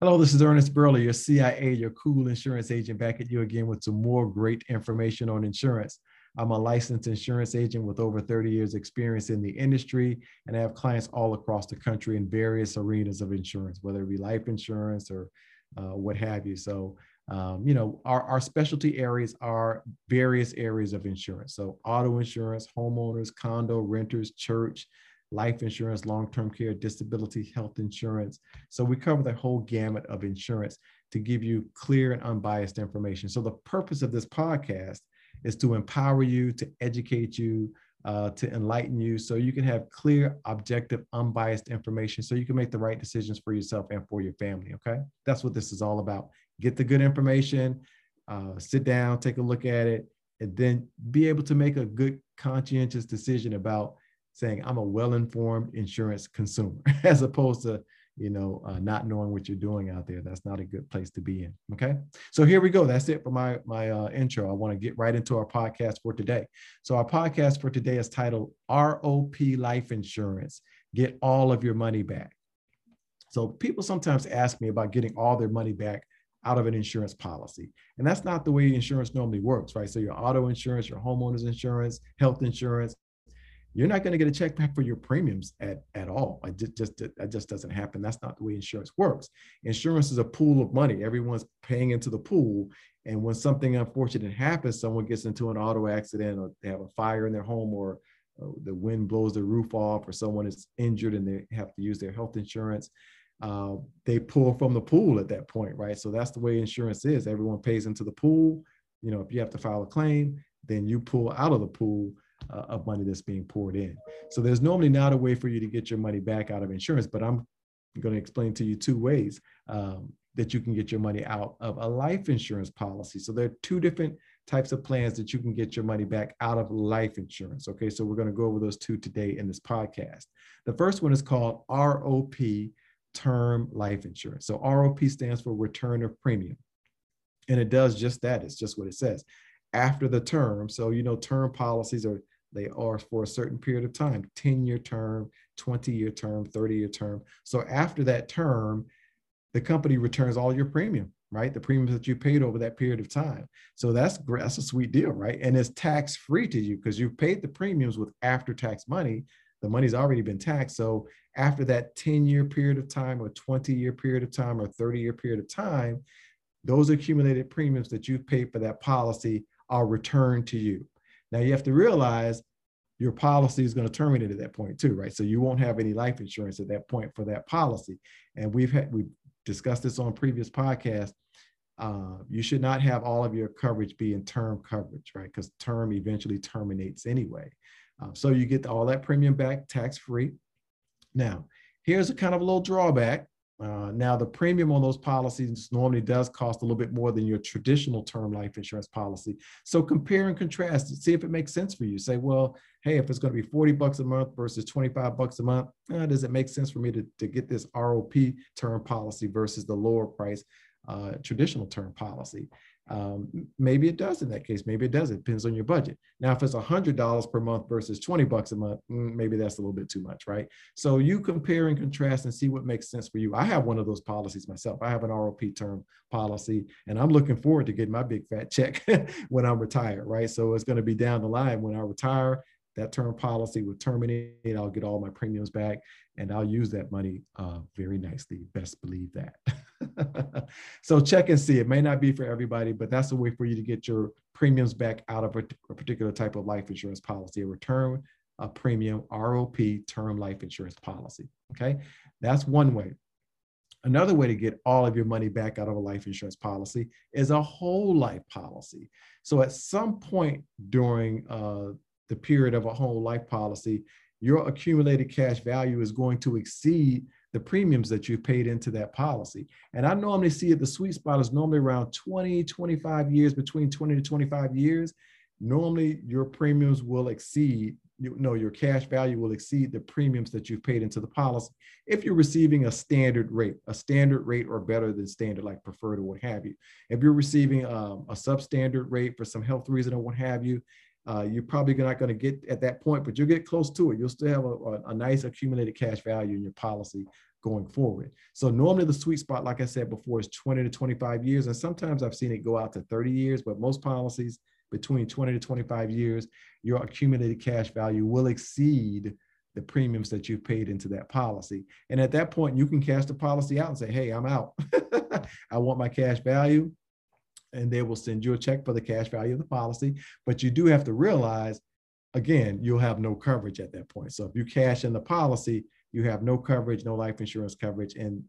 Hello, this is Ernest Burley, your CIA, your cool insurance agent, back at you again with some more great information on insurance. I'm a licensed insurance agent with over 30 years experience in the industry, and I have clients all across the country in various arenas of insurance, whether it be life insurance or uh, what have you. So, um, you know, our, our specialty areas are various areas of insurance. So auto insurance, homeowners, condo, renters, church, life insurance, long-term care, disability, health insurance. So we cover the whole gamut of insurance to give you clear and unbiased information. So the purpose of this podcast is to empower you, to educate you, uh, to enlighten you so you can have clear, objective, unbiased information so you can make the right decisions for yourself and for your family. Okay. That's what this is all about. Get the good information, uh, sit down, take a look at it, and then be able to make a good, conscientious decision about saying I'm a well-informed insurance consumer, as opposed to you know uh, not knowing what you're doing out there. That's not a good place to be in. Okay, so here we go. That's it for my my uh, intro. I want to get right into our podcast for today. So our podcast for today is titled ROP Life Insurance: Get All of Your Money Back. So people sometimes ask me about getting all their money back out of an insurance policy. And that's not the way insurance normally works, right? So your auto insurance, your homeowner's insurance, health insurance, you're not going to get a check back for your premiums at, at all. I just, just that just doesn't happen. That's not the way insurance works. Insurance is a pool of money. Everyone's paying into the pool. And when something unfortunate happens, someone gets into an auto accident or they have a fire in their home or the wind blows the roof off or someone is injured and they have to use their health insurance, uh, they pull from the pool at that point, right? So that's the way insurance is. Everyone pays into the pool. You know, if you have to file a claim, then you pull out of the pool uh, of money that's being poured in. So there's normally not a way for you to get your money back out of insurance, but I'm going to explain to you two ways um, that you can get your money out of a life insurance policy. So there are two different types of plans that you can get your money back out of life insurance. Okay, so we're going to go over those two today in this podcast. The first one is called ROP term life insurance. So ROP stands for return of premium. And it does just that. It's just what it says after the term. So, you know, term policies are they are for a certain period of time 10 year term, 20 year term, 30 year term. So, after that term, the company returns all your premium, right? The premiums that you paid over that period of time. So, that's that's a sweet deal, right? And it's tax free to you because you paid the premiums with after tax money. The money's already been taxed. So, after that 10 year period of time, or 20 year period of time, or 30 year period of time, those accumulated premiums that you've paid for that policy are returned to you. Now you have to realize your policy is going to terminate at that point too, right? So you won't have any life insurance at that point for that policy. And we've had we've discussed this on previous podcasts. Uh, you should not have all of your coverage be in term coverage, right? Because term eventually terminates anyway. Uh, so you get all that premium back tax free. Now, here's a kind of a little drawback. Uh, now, the premium on those policies normally does cost a little bit more than your traditional term life insurance policy. So compare and contrast, see if it makes sense for you. Say, well, hey, if it's going to be 40 bucks a month versus 25 bucks a month, uh, does it make sense for me to, to get this ROP term policy versus the lower price uh, traditional term policy? Um, maybe it does in that case. Maybe it doesn't. It depends on your budget. Now, if it's $100 per month versus 20 bucks a month, mm, maybe that's a little bit too much, right? So you compare and contrast and see what makes sense for you. I have one of those policies myself. I have an ROP term policy, and I'm looking forward to getting my big fat check when I'm retired, right? So it's going to be down the line when I retire. That term policy will terminate. I'll get all my premiums back, and I'll use that money uh, very nicely. Best believe that. so check and see. It may not be for everybody, but that's a way for you to get your premiums back out of a, a particular type of life insurance policy, a return a premium ROP term life insurance policy. Okay, that's one way. Another way to get all of your money back out of a life insurance policy is a whole life policy. So at some point during uh, the period of a whole life policy, your accumulated cash value is going to exceed the premiums that you've paid into that policy. And I normally see it, the sweet spot is normally around 20, 25 years, between 20 to 25 years. Normally your premiums will exceed, you know, your cash value will exceed the premiums that you've paid into the policy. If you're receiving a standard rate, a standard rate or better than standard, like preferred or what have you. If you're receiving um, a substandard rate for some health reason or what have you, uh, you're probably not going to get at that point, but you'll get close to it. You'll still have a, a, a, nice accumulated cash value in your policy going forward. So normally the sweet spot, like I said before, is 20 to 25 years. And sometimes I've seen it go out to 30 years, but most policies between 20 to 25 years, your accumulated cash value will exceed the premiums that you've paid into that policy. And at that point, you can cash the policy out and say, hey, I'm out. I want my cash value. And they will send you a check for the cash value of the policy. But you do have to realize, again, you'll have no coverage at that point. So if you cash in the policy, you have no coverage, no life insurance coverage, and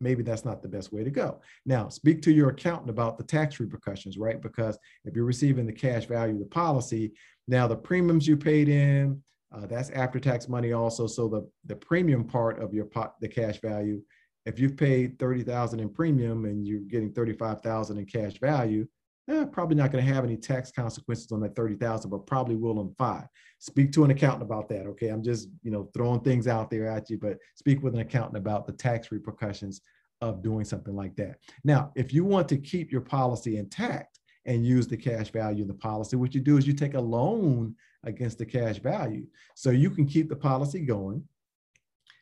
maybe that's not the best way to go. Now, speak to your accountant about the tax repercussions, right? Because if you're receiving the cash value of the policy, now the premiums you paid in, uh, that's after tax money also. So the, the premium part of your pot, the cash value, if you've paid 30,000 in premium and you're getting 35,000 in cash value, eh, probably not going to have any tax consequences on that 30,000, but probably will on five. Speak to an accountant about that. Okay. I'm just, you know, throwing things out there at you, but speak with an accountant about the tax repercussions of doing something like that. Now, if you want to keep your policy intact and use the cash value in the policy, what you do is you take a loan against the cash value. So you can keep the policy going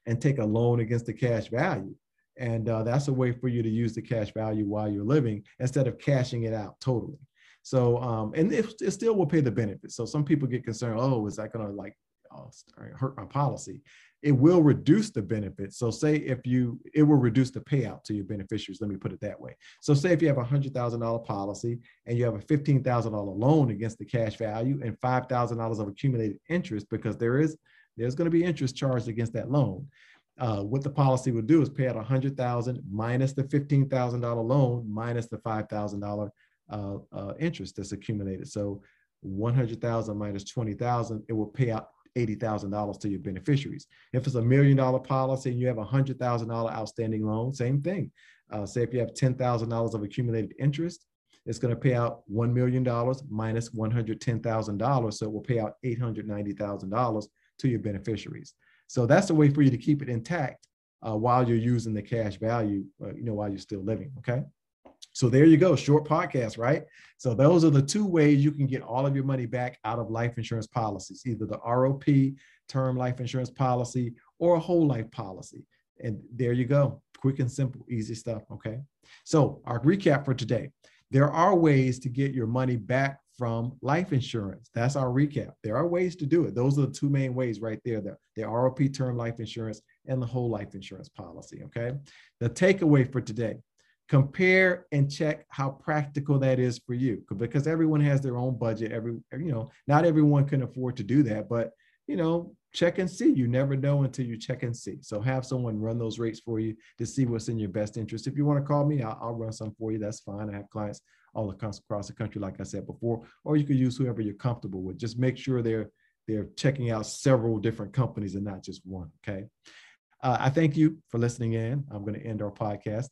and take a loan against the cash value. And uh, that's a way for you to use the cash value while you're living instead of cashing it out totally. So, um, and it, it still will pay the benefits. So some people get concerned, oh, is that going to like oh, hurt my policy? It will reduce the benefits. So say if you, it will reduce the payout to your beneficiaries. Let me put it that way. So say if you have a hundred thousand dollar policy and you have a fifteen thousand dollar loan against the cash value and five thousand dollars of accumulated interest because there is there's going to be interest charged against that loan uh, what the policy would do is pay out a hundred thousand minus the fifteen thousand dollar loan minus the five thousand dollar uh, uh, interest that's accumulated. So one hundred thousand minus twenty thousand, it will pay out eighty thousand dollars to your beneficiaries. If it's a million dollar policy and you have a hundred thousand dollar outstanding loan, same thing. Uh, say if you have ten thousand dollars of accumulated interest, it's going to pay out $1 million minus $110,000. So it will pay out $890,000 to your beneficiaries. So that's a way for you to keep it intact uh, while you're using the cash value, uh, you know, while you're still living. Okay. So there you go, short podcast, right? So those are the two ways you can get all of your money back out of life insurance policies, either the ROP, term life insurance policy, or a whole life policy. And there you go, quick and simple, easy stuff. Okay. So our recap for today there are ways to get your money back from life insurance. That's our recap. There are ways to do it. Those are the two main ways right there the, the ROP term life insurance and the whole life insurance policy. Okay. The takeaway for today compare and check how practical that is for you because everyone has their own budget. Every, you know, not everyone can afford to do that, but you know, check and see. You never know until you check and see. So have someone run those rates for you to see what's in your best interest. If you want to call me, I'll, I'll run some for you. That's fine. I have clients all across the country, like I said before, or you could use whoever you're comfortable with. Just make sure they're they're checking out several different companies and not just one. Okay. Uh, I thank you for listening in. I'm going to end our podcast.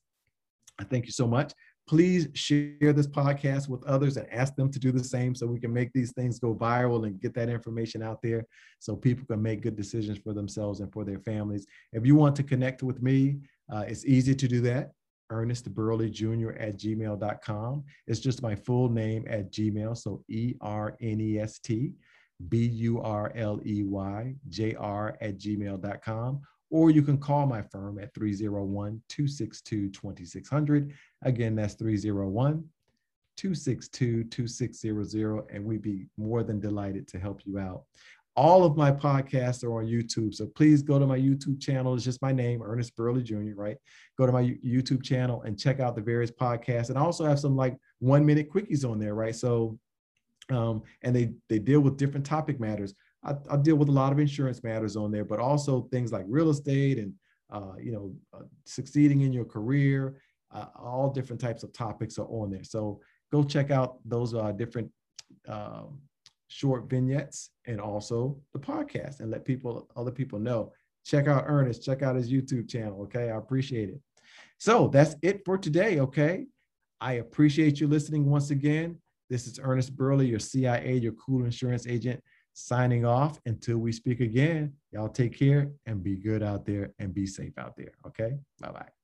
I thank you so much please share this podcast with others and ask them to do the same so we can make these things go viral and get that information out there so people can make good decisions for themselves and for their families. If you want to connect with me, uh, it's easy to do that. Ernest Burley Jr. at gmail.com. It's just my full name at Gmail. So E R N E S T B U R L E Y J R at gmail.com or you can call my firm at 301 262 2600. Again, that's 301 262 2600, and we'd be more than delighted to help you out. All of my podcasts are on YouTube. So please go to my YouTube channel. It's just my name, Ernest Burley Jr., right? Go to my YouTube channel and check out the various podcasts. And I also have some like one minute quickies on there, right? So, um, and they they deal with different topic matters. I, I, deal with a lot of insurance matters on there, but also things like real estate and uh, you know uh, succeeding in your career. Uh, all different types of topics are on there. So go check out those uh, different um, short vignettes and also the podcast, and let people other people know. Check out Ernest. Check out his YouTube channel. Okay, I appreciate it. So that's it for today. Okay, I appreciate you listening once again. This is Ernest Burley, your CIA, your cool insurance agent signing off until we speak again. Y'all take care and be good out there and be safe out there. Okay. Bye bye.